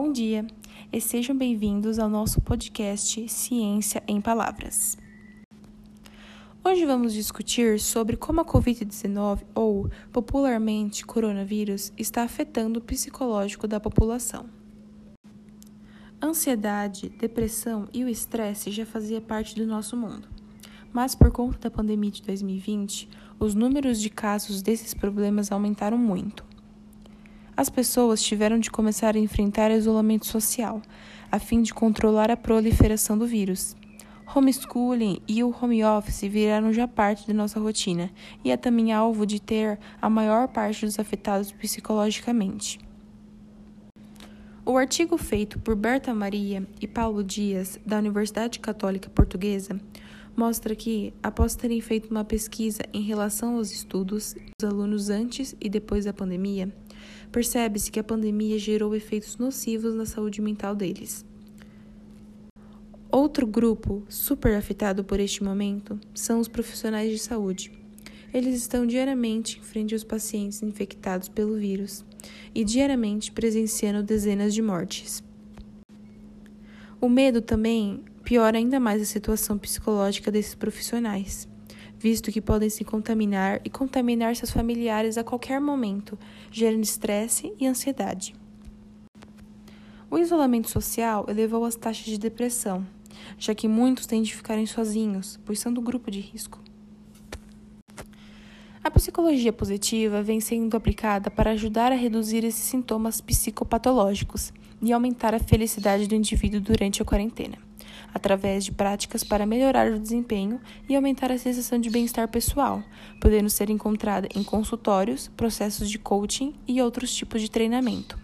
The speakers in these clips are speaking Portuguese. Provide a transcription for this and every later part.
Bom dia e sejam bem-vindos ao nosso podcast Ciência em Palavras. Hoje vamos discutir sobre como a Covid-19, ou popularmente coronavírus, está afetando o psicológico da população. Ansiedade, depressão e o estresse já fazia parte do nosso mundo. Mas por conta da pandemia de 2020, os números de casos desses problemas aumentaram muito. As pessoas tiveram de começar a enfrentar isolamento social, a fim de controlar a proliferação do vírus. Homeschooling e o home office viraram já parte de nossa rotina e é também alvo de ter a maior parte dos afetados psicologicamente. O artigo feito por Berta Maria e Paulo Dias, da Universidade Católica Portuguesa, mostra que, após terem feito uma pesquisa em relação aos estudos dos alunos antes e depois da pandemia, percebe-se que a pandemia gerou efeitos nocivos na saúde mental deles. Outro grupo super afetado por este momento são os profissionais de saúde. Eles estão diariamente em frente aos pacientes infectados pelo vírus e diariamente presenciando dezenas de mortes. O medo também piora ainda mais a situação psicológica desses profissionais visto que podem se contaminar e contaminar seus familiares a qualquer momento, gerando estresse e ansiedade. O isolamento social elevou as taxas de depressão, já que muitos têm de ficarem sozinhos, pois são do grupo de risco. A psicologia positiva vem sendo aplicada para ajudar a reduzir esses sintomas psicopatológicos e aumentar a felicidade do indivíduo durante a quarentena através de práticas para melhorar o desempenho e aumentar a sensação de bem-estar pessoal, podendo ser encontrada em consultórios, processos de coaching e outros tipos de treinamento.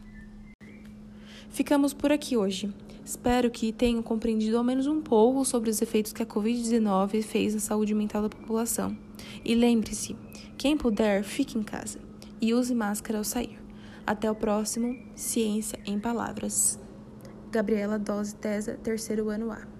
Ficamos por aqui hoje. Espero que tenham compreendido ao menos um pouco sobre os efeitos que a Covid-19 fez na saúde mental da população. E lembre-se: quem puder, fique em casa e use máscara ao sair. Até o próximo Ciência em Palavras. Gabriela Dose Tesa, terceiro ano A.